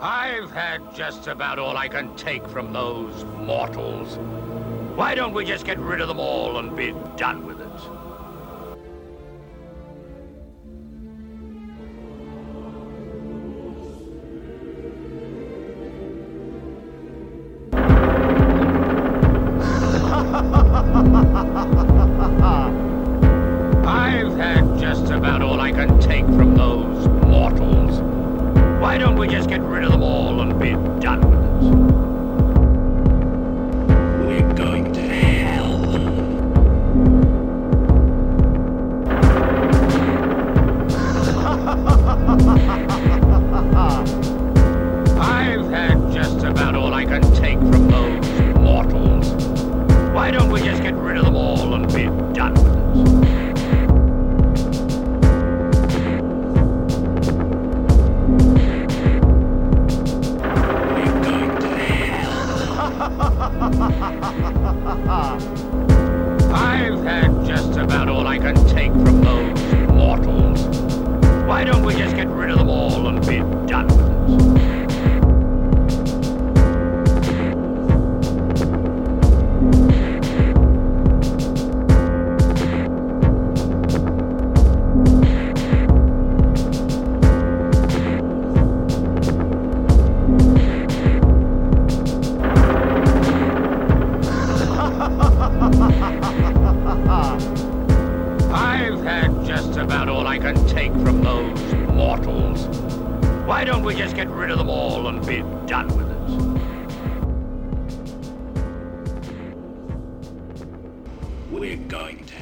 I've had just about all I can take from those mortals. Why don't we just get rid of them all and be done with it? About all I can take from those mortals. Why don't we just get rid of them all and be done with it? We're going to hell. I've had just about all I can take from those mortals. Why don't we just get rid of them all and be done with it? Get rid of them all and be done with it? I've had just about all I can take from. Why don't we just get rid of them all and be done with it? We're going to